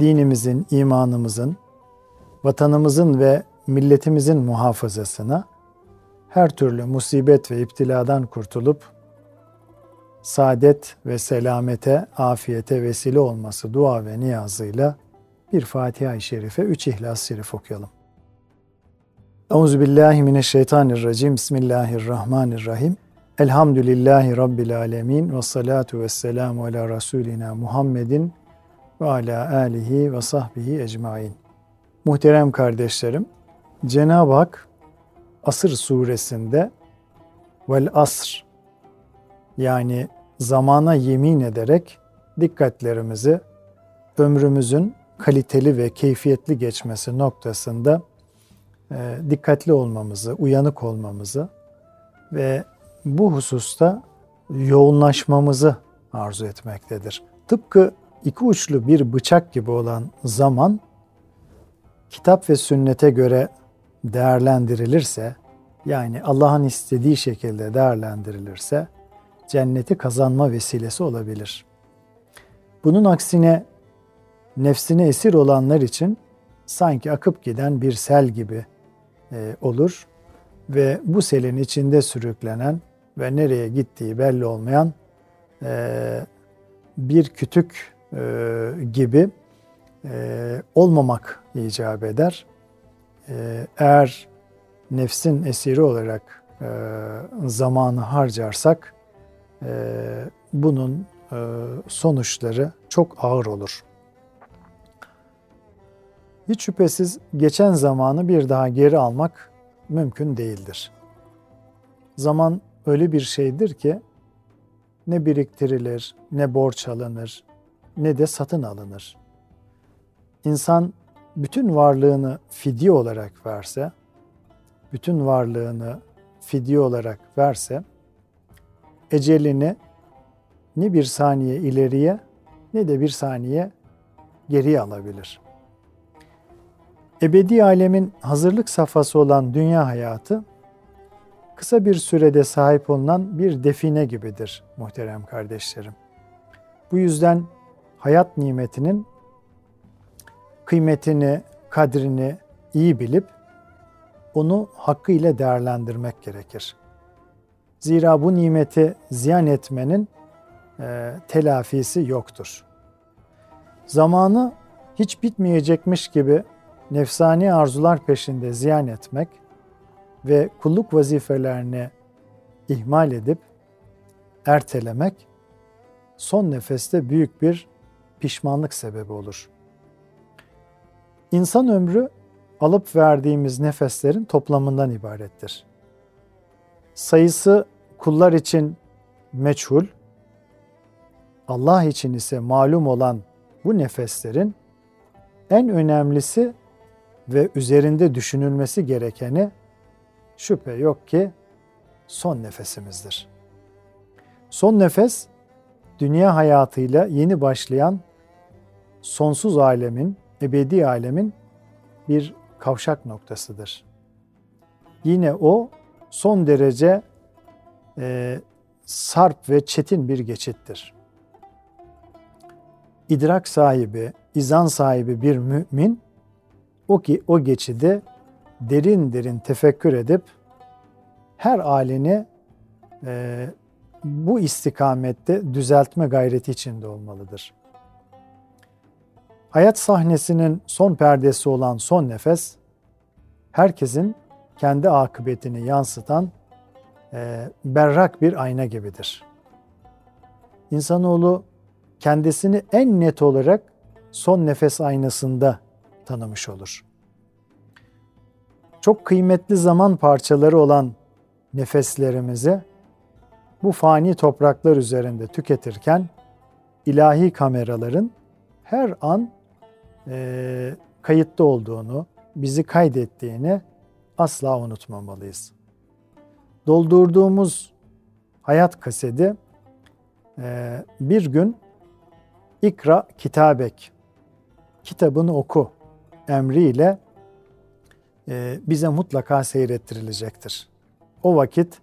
dinimizin, imanımızın, vatanımızın ve milletimizin muhafazasına, her türlü musibet ve iptiladan kurtulup saadet ve selamete, afiyete vesile olması dua ve niyazıyla bir Fatiha-i Şerife, üç İhlas-ı Şerif okuyalım. Euzubillahimineşşeytanirracim. Bismillahirrahmanirrahim. Elhamdülillahi Rabbil alemin. Ve salatu ve selamu ala Resulina Muhammedin ve ala alihi ve sahbihi ecmain. Muhterem kardeşlerim, Cenab-ı Hak Asır suresinde vel asr yani zamana yemin ederek dikkatlerimizi ömrümüzün kaliteli ve keyfiyetli geçmesi noktasında e, dikkatli olmamızı, uyanık olmamızı ve bu hususta yoğunlaşmamızı arzu etmektedir. Tıpkı iki uçlu bir bıçak gibi olan zaman kitap ve sünnete göre değerlendirilirse yani Allah'ın istediği şekilde değerlendirilirse cenneti kazanma vesilesi olabilir. Bunun aksine nefsine esir olanlar için sanki akıp giden bir sel gibi e, olur ve bu selin içinde sürüklenen ve nereye gittiği belli olmayan e, bir kütük e, gibi e, olmamak icap eder. E, eğer nefsin esiri olarak e, zamanı harcarsak e, bunun e, sonuçları çok ağır olur. Hiç şüphesiz geçen zamanı bir daha geri almak mümkün değildir. Zaman öyle bir şeydir ki ne biriktirilir, ne borç alınır, ne de satın alınır. İnsan bütün varlığını fidye olarak verse, bütün varlığını fidye olarak verse, ecelini ne bir saniye ileriye ne de bir saniye geriye alabilir. Ebedi alemin hazırlık safhası olan dünya hayatı kısa bir sürede sahip olunan bir define gibidir muhterem kardeşlerim. Bu yüzden hayat nimetinin kıymetini, kadrini iyi bilip onu hakkıyla değerlendirmek gerekir. Zira bu nimeti ziyan etmenin e, telafisi yoktur. Zamanı hiç bitmeyecekmiş gibi nefsani arzular peşinde ziyan etmek ve kulluk vazifelerini ihmal edip ertelemek son nefeste büyük bir pişmanlık sebebi olur. İnsan ömrü alıp verdiğimiz nefeslerin toplamından ibarettir. Sayısı kullar için meçhul, Allah için ise malum olan bu nefeslerin en önemlisi ve üzerinde düşünülmesi gerekeni şüphe yok ki son nefesimizdir. Son nefes dünya hayatıyla yeni başlayan sonsuz alemin, ebedi alemin bir kavşak noktasıdır. Yine o son derece e, sarp ve çetin bir geçittir. İdrak sahibi, izan sahibi bir mümin o ki o geçidi derin derin tefekkür edip her halini e, bu istikamette düzeltme gayreti içinde olmalıdır. Hayat sahnesinin son perdesi olan son nefes, herkesin kendi akıbetini yansıtan e, berrak bir ayna gibidir. İnsanoğlu kendisini en net olarak son nefes aynasında tanımış olur. Çok kıymetli zaman parçaları olan nefeslerimizi bu fani topraklar üzerinde tüketirken ilahi kameraların her an e, kayıtta olduğunu, bizi kaydettiğini asla unutmamalıyız. Doldurduğumuz hayat kaseti e, bir gün ikra kitabek, kitabını oku emriyle e, bize mutlaka seyrettirilecektir. O vakit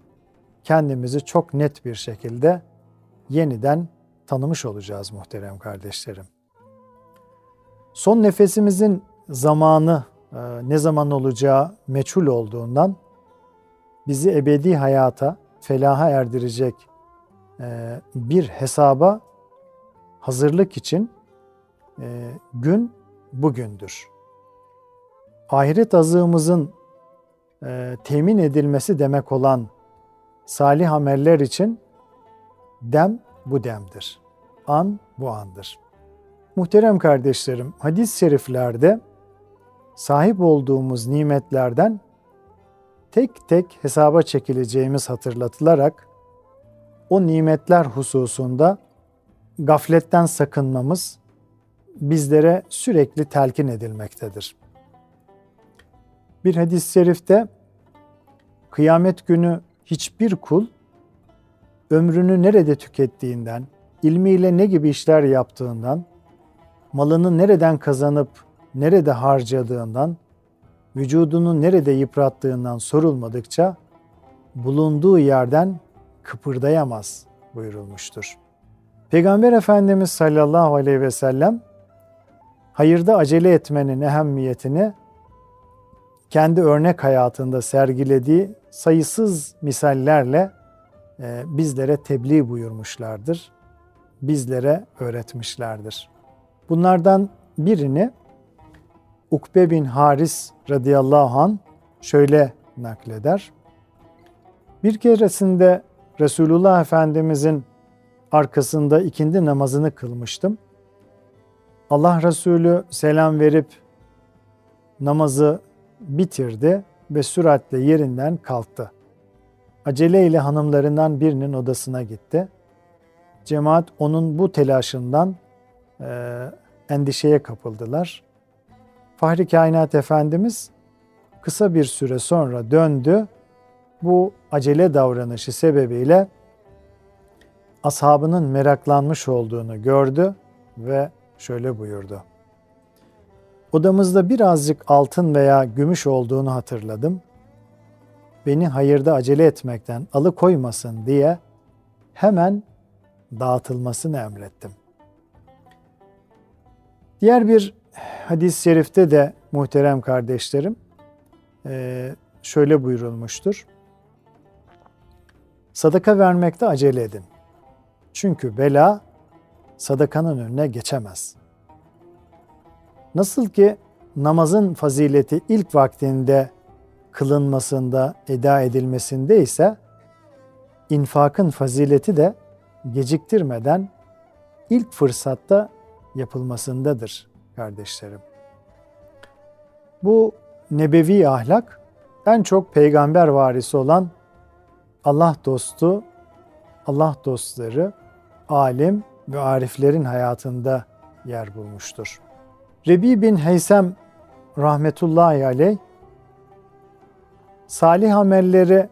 kendimizi çok net bir şekilde yeniden tanımış olacağız muhterem kardeşlerim. Son nefesimizin zamanı e, ne zaman olacağı meçhul olduğundan bizi ebedi hayata, felaha erdirecek e, bir hesaba hazırlık için e, gün bugündür. Ahiret azığımızın temin edilmesi demek olan salih ameller için dem bu demdir. An bu andır. Muhterem kardeşlerim, hadis-i şeriflerde sahip olduğumuz nimetlerden tek tek hesaba çekileceğimiz hatırlatılarak o nimetler hususunda gafletten sakınmamız bizlere sürekli telkin edilmektedir. Bir hadis-i şerifte kıyamet günü hiçbir kul ömrünü nerede tükettiğinden, ilmiyle ne gibi işler yaptığından, malını nereden kazanıp nerede harcadığından, vücudunu nerede yıprattığından sorulmadıkça bulunduğu yerden kıpırdayamaz buyurulmuştur. Peygamber Efendimiz sallallahu aleyhi ve sellem hayırda acele etmenin ehemmiyetini kendi örnek hayatında sergilediği sayısız misallerle e, bizlere tebliğ buyurmuşlardır. Bizlere öğretmişlerdir. Bunlardan birini Ukbe bin Haris radıyallahu an şöyle nakleder. Bir keresinde Resulullah Efendimizin arkasında ikindi namazını kılmıştım. Allah Resulü selam verip namazı bitirdi ve süratle yerinden kalktı. Aceleyle hanımlarından birinin odasına gitti. Cemaat onun bu telaşından endişeye kapıldılar. Fahri Kainat Efendimiz kısa bir süre sonra döndü. Bu acele davranışı sebebiyle ashabının meraklanmış olduğunu gördü ve şöyle buyurdu. Odamızda birazcık altın veya gümüş olduğunu hatırladım. Beni hayırda acele etmekten alıkoymasın diye hemen dağıtılmasını emrettim. Diğer bir hadis-i şerifte de muhterem kardeşlerim şöyle buyurulmuştur. Sadaka vermekte acele edin. Çünkü bela sadakanın önüne geçemez. Nasıl ki namazın fazileti ilk vaktinde kılınmasında, eda edilmesinde ise infakın fazileti de geciktirmeden ilk fırsatta yapılmasındadır kardeşlerim. Bu nebevi ahlak en çok peygamber varisi olan Allah dostu, Allah dostları, alim ve ariflerin hayatında yer bulmuştur. Rebi bin Heysem rahmetullahi aleyh salih amelleri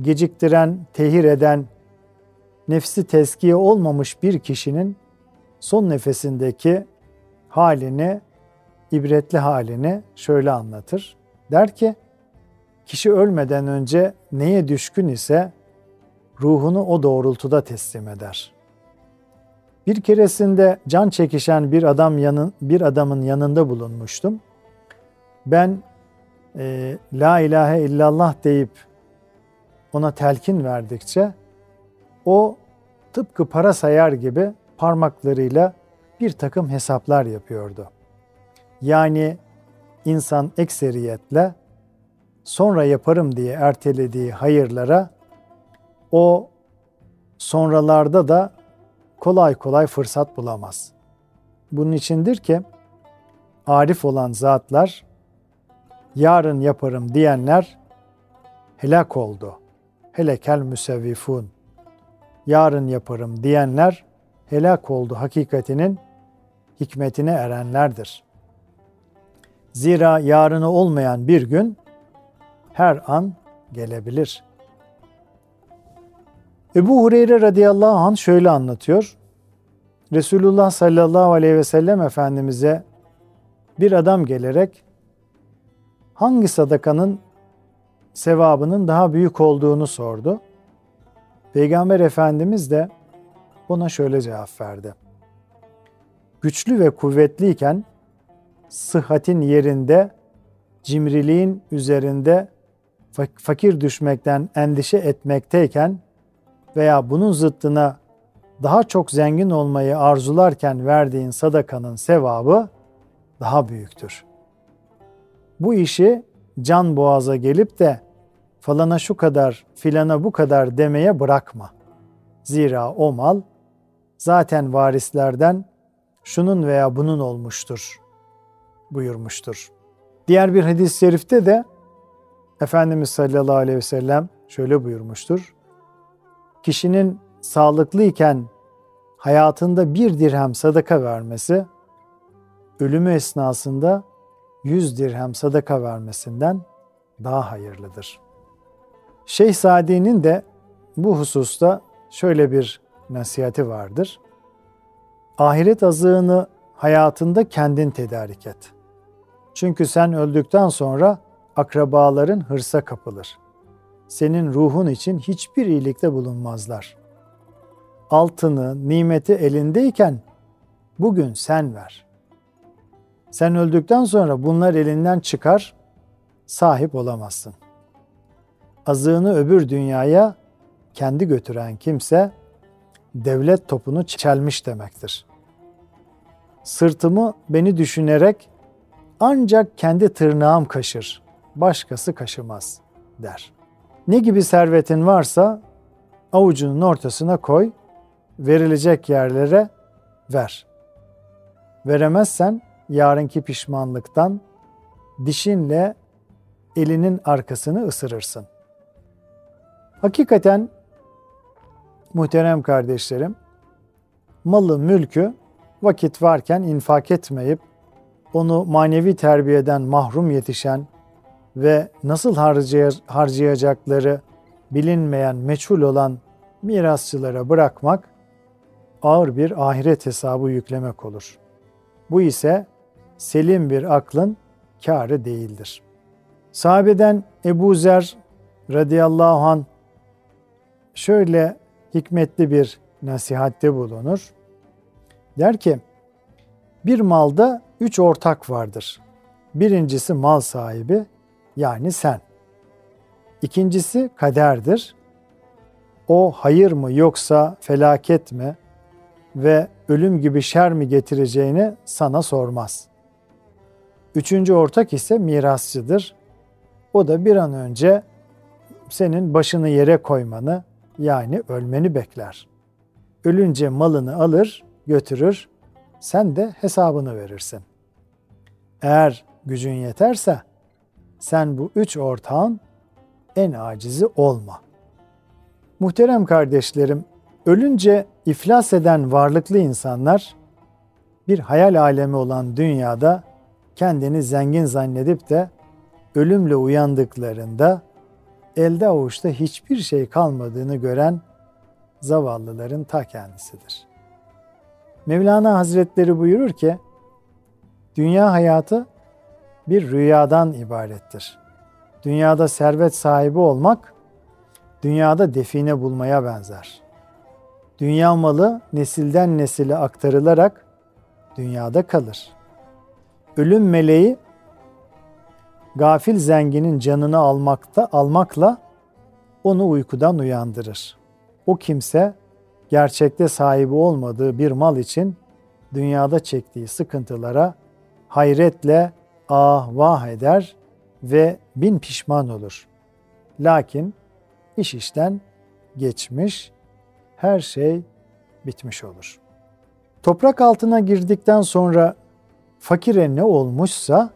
geciktiren, tehir eden, nefsi tezkiye olmamış bir kişinin son nefesindeki halini, ibretli halini şöyle anlatır. Der ki, kişi ölmeden önce neye düşkün ise ruhunu o doğrultuda teslim eder. Bir keresinde can çekişen bir adam yanın bir adamın yanında bulunmuştum. Ben e, la ilahe illallah deyip ona telkin verdikçe o tıpkı para sayar gibi parmaklarıyla bir takım hesaplar yapıyordu. Yani insan ekseriyetle sonra yaparım diye ertelediği hayırlara o sonralarda da kolay kolay fırsat bulamaz. Bunun içindir ki arif olan zatlar yarın yaparım diyenler helak oldu. Helekel müsevvifun. Yarın yaparım diyenler helak oldu hakikatinin hikmetine erenlerdir. Zira yarını olmayan bir gün her an gelebilir. Ebu Hureyre radıyallahu anh şöyle anlatıyor. Resulullah sallallahu aleyhi ve sellem Efendimiz'e bir adam gelerek hangi sadakanın sevabının daha büyük olduğunu sordu. Peygamber Efendimiz de ona şöyle cevap verdi. Güçlü ve kuvvetliyken sıhhatin yerinde, cimriliğin üzerinde fakir düşmekten endişe etmekteyken veya bunun zıttına daha çok zengin olmayı arzularken verdiğin sadakanın sevabı daha büyüktür. Bu işi can boğaza gelip de falana şu kadar, filana bu kadar demeye bırakma. Zira o mal zaten varislerden şunun veya bunun olmuştur buyurmuştur. Diğer bir hadis-i şerifte de Efendimiz sallallahu aleyhi ve sellem şöyle buyurmuştur. Kişinin sağlıklıyken hayatında bir dirhem sadaka vermesi, ölümü esnasında yüz dirhem sadaka vermesinden daha hayırlıdır. Şeyh Sadi'nin de bu hususta şöyle bir nasihati vardır. Ahiret azığını hayatında kendin tedarik et. Çünkü sen öldükten sonra akrabaların hırsa kapılır. Senin ruhun için hiçbir iyilikte bulunmazlar. Altını, nimeti elindeyken bugün sen ver. Sen öldükten sonra bunlar elinden çıkar, sahip olamazsın. Azığını öbür dünyaya kendi götüren kimse devlet topunu çelmiş demektir. Sırtımı beni düşünerek ancak kendi tırnağım kaşır, başkası kaşımaz der. Ne gibi servetin varsa avucunun ortasına koy, verilecek yerlere ver. Veremezsen yarınki pişmanlıktan dişinle elinin arkasını ısırırsın. Hakikaten muhterem kardeşlerim, malı mülkü vakit varken infak etmeyip onu manevi terbiyeden mahrum yetişen ve nasıl harcayacakları bilinmeyen, meçhul olan mirasçılara bırakmak ağır bir ahiret hesabı yüklemek olur. Bu ise selim bir aklın kârı değildir. Sahabeden Ebu Zer radıyallahu an şöyle hikmetli bir nasihatte bulunur. Der ki, bir malda üç ortak vardır. Birincisi mal sahibi yani sen. İkincisi kaderdir. O hayır mı yoksa felaket mi ve ölüm gibi şer mi getireceğini sana sormaz. Üçüncü ortak ise mirasçıdır. O da bir an önce senin başını yere koymanı yani ölmeni bekler. Ölünce malını alır, götürür, sen de hesabını verirsin. Eğer gücün yeterse sen bu üç ortağın en acizi olma. Muhterem kardeşlerim, ölünce iflas eden varlıklı insanlar bir hayal alemi olan dünyada kendini zengin zannedip de ölümle uyandıklarında elde avuçta hiçbir şey kalmadığını gören zavallıların ta kendisidir. Mevlana Hazretleri buyurur ki, dünya hayatı bir rüyadan ibarettir. Dünyada servet sahibi olmak, dünyada define bulmaya benzer. Dünya malı nesilden nesile aktarılarak dünyada kalır. Ölüm meleği gafil zenginin canını almakta almakla onu uykudan uyandırır. O kimse gerçekte sahibi olmadığı bir mal için dünyada çektiği sıkıntılara hayretle ah vah eder ve bin pişman olur. Lakin iş işten geçmiş, her şey bitmiş olur. Toprak altına girdikten sonra fakire ne olmuşsa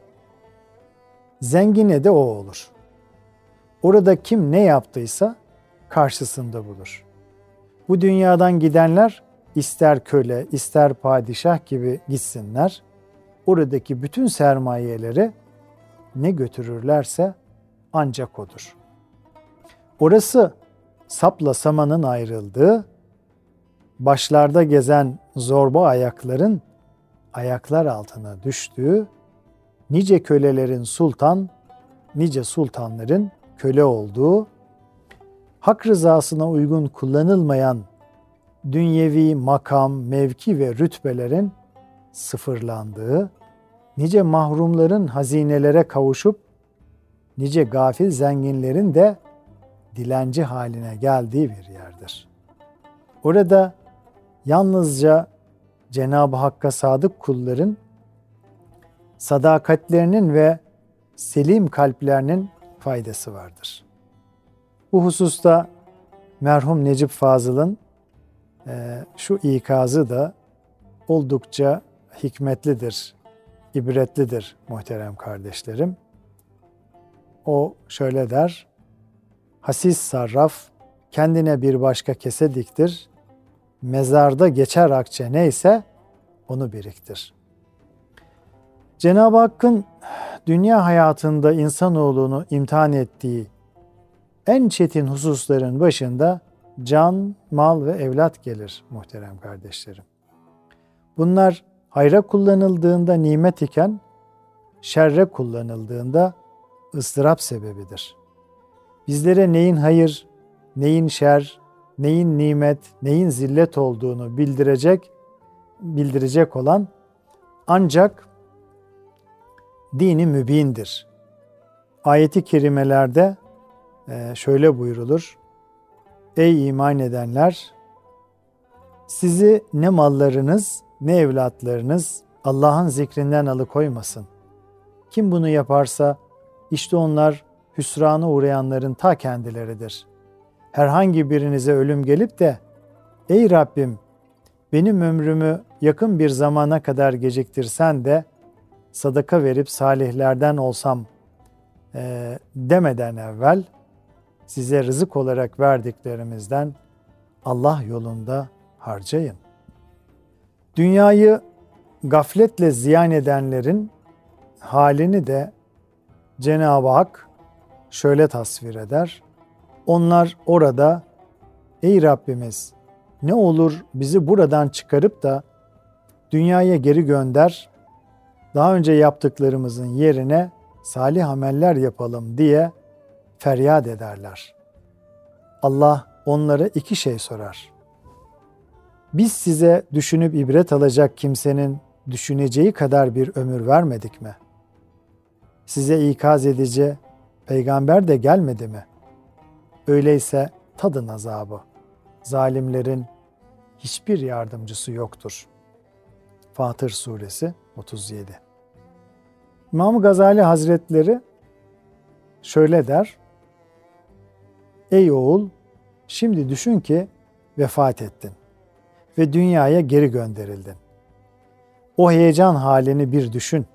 zengine de o olur. Orada kim ne yaptıysa karşısında bulur. Bu dünyadan gidenler ister köle, ister padişah gibi gitsinler. Oradaki bütün sermayeleri ne götürürlerse ancak odur. Orası sapla samanın ayrıldığı, başlarda gezen zorba ayakların ayaklar altına düştüğü, nice kölelerin sultan, nice sultanların köle olduğu, hak rızasına uygun kullanılmayan dünyevi makam, mevki ve rütbelerin sıfırlandığı, nice mahrumların hazinelere kavuşup, nice gafil zenginlerin de dilenci haline geldiği bir yerdir. Orada yalnızca Cenab-ı Hakk'a sadık kulların sadakatlerinin ve selim kalplerinin faydası vardır. Bu hususta merhum Necip Fazıl'ın e, şu ikazı da oldukça hikmetlidir, ibretlidir muhterem kardeşlerim. O şöyle der, hasis sarraf kendine bir başka kese diktir, mezarda geçer akçe neyse onu biriktir. Cenab-ı Hakk'ın dünya hayatında insanoğlunu imtihan ettiği en çetin hususların başında can, mal ve evlat gelir muhterem kardeşlerim. Bunlar hayra kullanıldığında nimet iken şerre kullanıldığında ıstırap sebebidir. Bizlere neyin hayır, neyin şer, neyin nimet, neyin zillet olduğunu bildirecek bildirecek olan ancak dini mübindir. Ayeti kerimelerde e, şöyle buyrulur. Ey iman edenler! Sizi ne mallarınız ne evlatlarınız Allah'ın zikrinden alıkoymasın. Kim bunu yaparsa işte onlar hüsrana uğrayanların ta kendileridir. Herhangi birinize ölüm gelip de ey Rabbim benim ömrümü yakın bir zamana kadar geciktirsen de sadaka verip salihlerden olsam e, demeden evvel size rızık olarak verdiklerimizden Allah yolunda harcayın. Dünyayı gafletle ziyan edenlerin halini de Cenab-ı Hak şöyle tasvir eder. Onlar orada ey Rabbimiz ne olur bizi buradan çıkarıp da dünyaya geri gönder, daha önce yaptıklarımızın yerine salih ameller yapalım diye feryat ederler. Allah onlara iki şey sorar. Biz size düşünüp ibret alacak kimsenin düşüneceği kadar bir ömür vermedik mi? Size ikaz edici peygamber de gelmedi mi? Öyleyse tadın azabı. Zalimlerin hiçbir yardımcısı yoktur. Fatır Suresi 37 İmam Gazali Hazretleri şöyle der. Ey oğul, şimdi düşün ki vefat ettin ve dünyaya geri gönderildin. O heyecan halini bir düşün.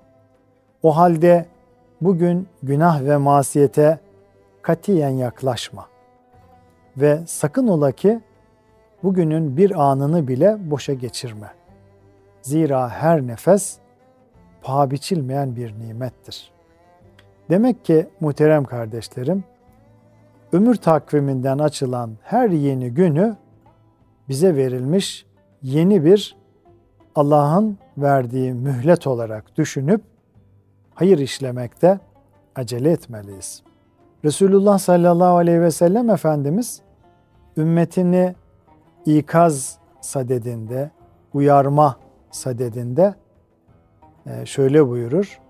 O halde bugün günah ve masiyete katiyen yaklaşma. Ve sakın ola ki bugünün bir anını bile boşa geçirme. Zira her nefes paha biçilmeyen bir nimettir. Demek ki muhterem kardeşlerim, ömür takviminden açılan her yeni günü bize verilmiş yeni bir Allah'ın verdiği mühlet olarak düşünüp hayır işlemekte acele etmeliyiz. Resulullah sallallahu aleyhi ve sellem Efendimiz ümmetini ikaz sadedinde, uyarma sadedinde şöyle buyurur.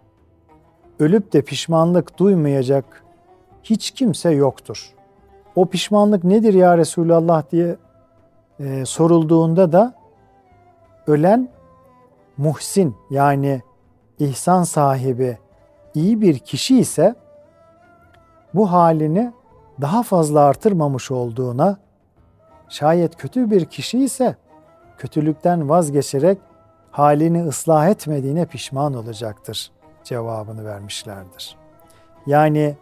Ölüp de pişmanlık duymayacak hiç kimse yoktur. O pişmanlık nedir ya Resulallah diye e, sorulduğunda da ölen muhsin yani ihsan sahibi iyi bir kişi ise bu halini daha fazla artırmamış olduğuna Şayet kötü bir kişi ise kötülükten vazgeçerek halini ıslah etmediğine pişman olacaktır cevabını vermişlerdir. Yani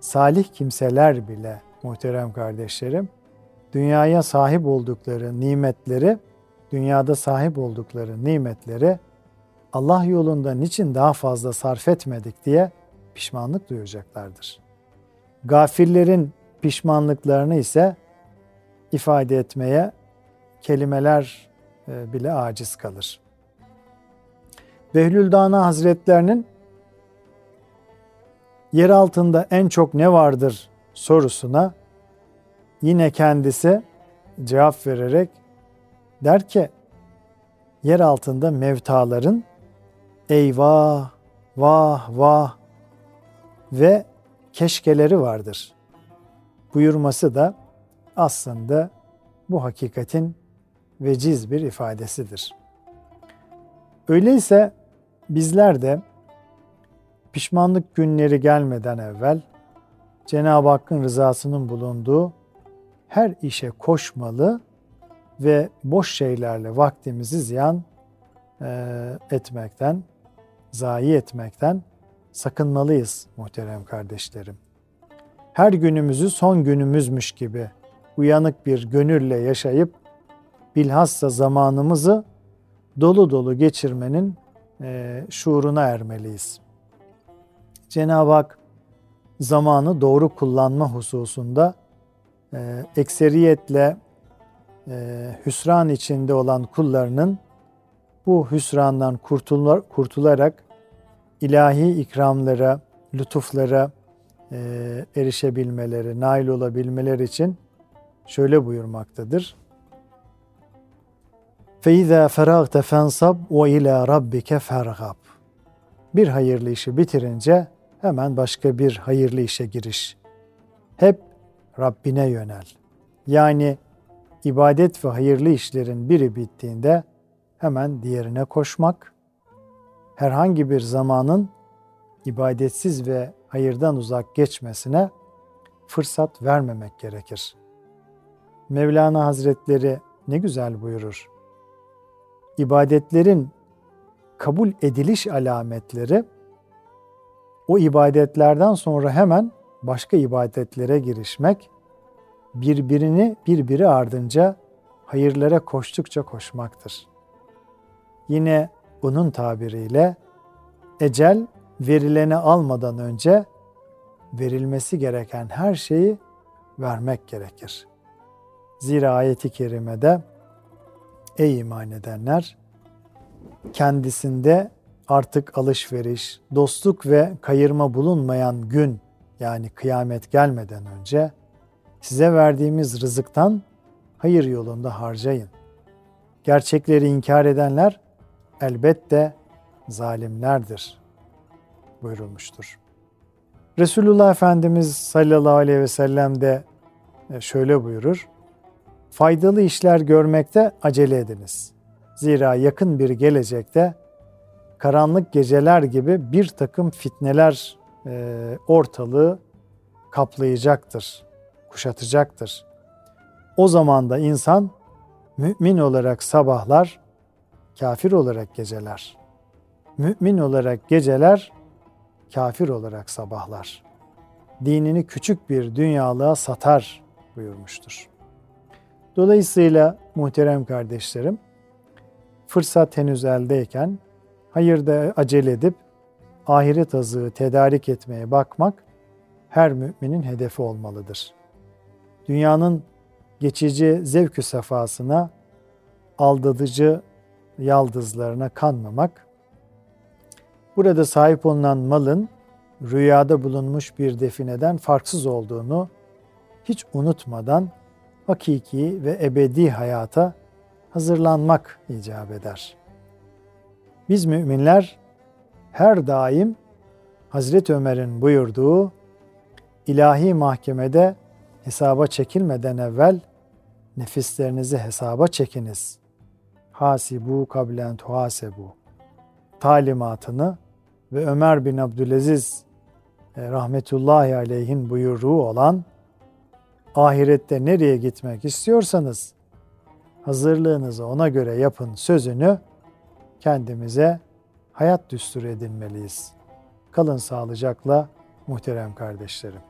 salih kimseler bile muhterem kardeşlerim dünyaya sahip oldukları nimetleri dünyada sahip oldukları nimetleri Allah yolunda niçin daha fazla sarf etmedik diye pişmanlık duyacaklardır. Gafirlerin pişmanlıklarını ise ifade etmeye kelimeler e, bile aciz kalır. Behlül Dana Hazretlerinin yer altında en çok ne vardır sorusuna yine kendisi cevap vererek der ki yer altında mevtaların eyvah, vah, vah ve keşkeleri vardır. Buyurması da aslında bu hakikatin veciz bir ifadesidir. Öyleyse bizler de pişmanlık günleri gelmeden evvel Cenab-ı Hakk'ın rızasının bulunduğu her işe koşmalı ve boş şeylerle vaktimizi ziyan e, etmekten, zayi etmekten sakınmalıyız muhterem kardeşlerim. Her günümüzü son günümüzmüş gibi uyanık bir gönülle yaşayıp bilhassa zamanımızı dolu dolu geçirmenin şuuruna ermeliyiz. Cenab-ı Hak zamanı doğru kullanma hususunda e, ekseriyetle e, hüsran içinde olan kullarının bu hüsrandan kurtular, kurtularak ilahi ikramlara, lütuflara e, erişebilmeleri, nail olabilmeleri için şöyle buyurmaktadır. فَاِذَا فَرَغْتَ فَانْصَبْ وَاِلَى رَبِّكَ فَرْغَبْ Bir hayırlı işi bitirince hemen başka bir hayırlı işe giriş. Hep Rabbine yönel. Yani ibadet ve hayırlı işlerin biri bittiğinde hemen diğerine koşmak, herhangi bir zamanın ibadetsiz ve hayırdan uzak geçmesine fırsat vermemek gerekir. Mevlana Hazretleri ne güzel buyurur. İbadetlerin kabul ediliş alametleri o ibadetlerden sonra hemen başka ibadetlere girişmek, birbirini birbiri ardınca hayırlara koştukça koşmaktır. Yine bunun tabiriyle ecel verileni almadan önce verilmesi gereken her şeyi vermek gerekir. Zira ayeti kerimede ey iman edenler kendisinde artık alışveriş, dostluk ve kayırma bulunmayan gün yani kıyamet gelmeden önce size verdiğimiz rızıktan hayır yolunda harcayın. Gerçekleri inkar edenler elbette zalimlerdir buyurulmuştur. Resulullah Efendimiz sallallahu aleyhi ve sellem de e, şöyle buyurur. Faydalı işler görmekte acele ediniz. Zira yakın bir gelecekte karanlık geceler gibi bir takım fitneler e, ortalığı kaplayacaktır, kuşatacaktır. O zaman da insan mümin olarak sabahlar, kafir olarak geceler. Mümin olarak geceler, kafir olarak sabahlar. Dinini küçük bir dünyalığa satar buyurmuştur. Dolayısıyla muhterem kardeşlerim, fırsat henüz eldeyken hayırda acele edip ahiret azığı tedarik etmeye bakmak her müminin hedefi olmalıdır. Dünyanın geçici zevkü sefasına, aldatıcı yaldızlarına kanmamak, burada sahip olunan malın rüyada bulunmuş bir defineden farksız olduğunu hiç unutmadan hakiki ve ebedi hayata hazırlanmak icap eder. Biz müminler her daim Hazreti Ömer'in buyurduğu ilahi mahkemede hesaba çekilmeden evvel nefislerinizi hesaba çekiniz. Hasibu kablen tuhasebu talimatını ve Ömer bin Abdülaziz e, rahmetullahi aleyhin buyruğu olan ahirette nereye gitmek istiyorsanız hazırlığınızı ona göre yapın sözünü kendimize hayat düsturu edinmeliyiz. Kalın sağlıcakla muhterem kardeşlerim.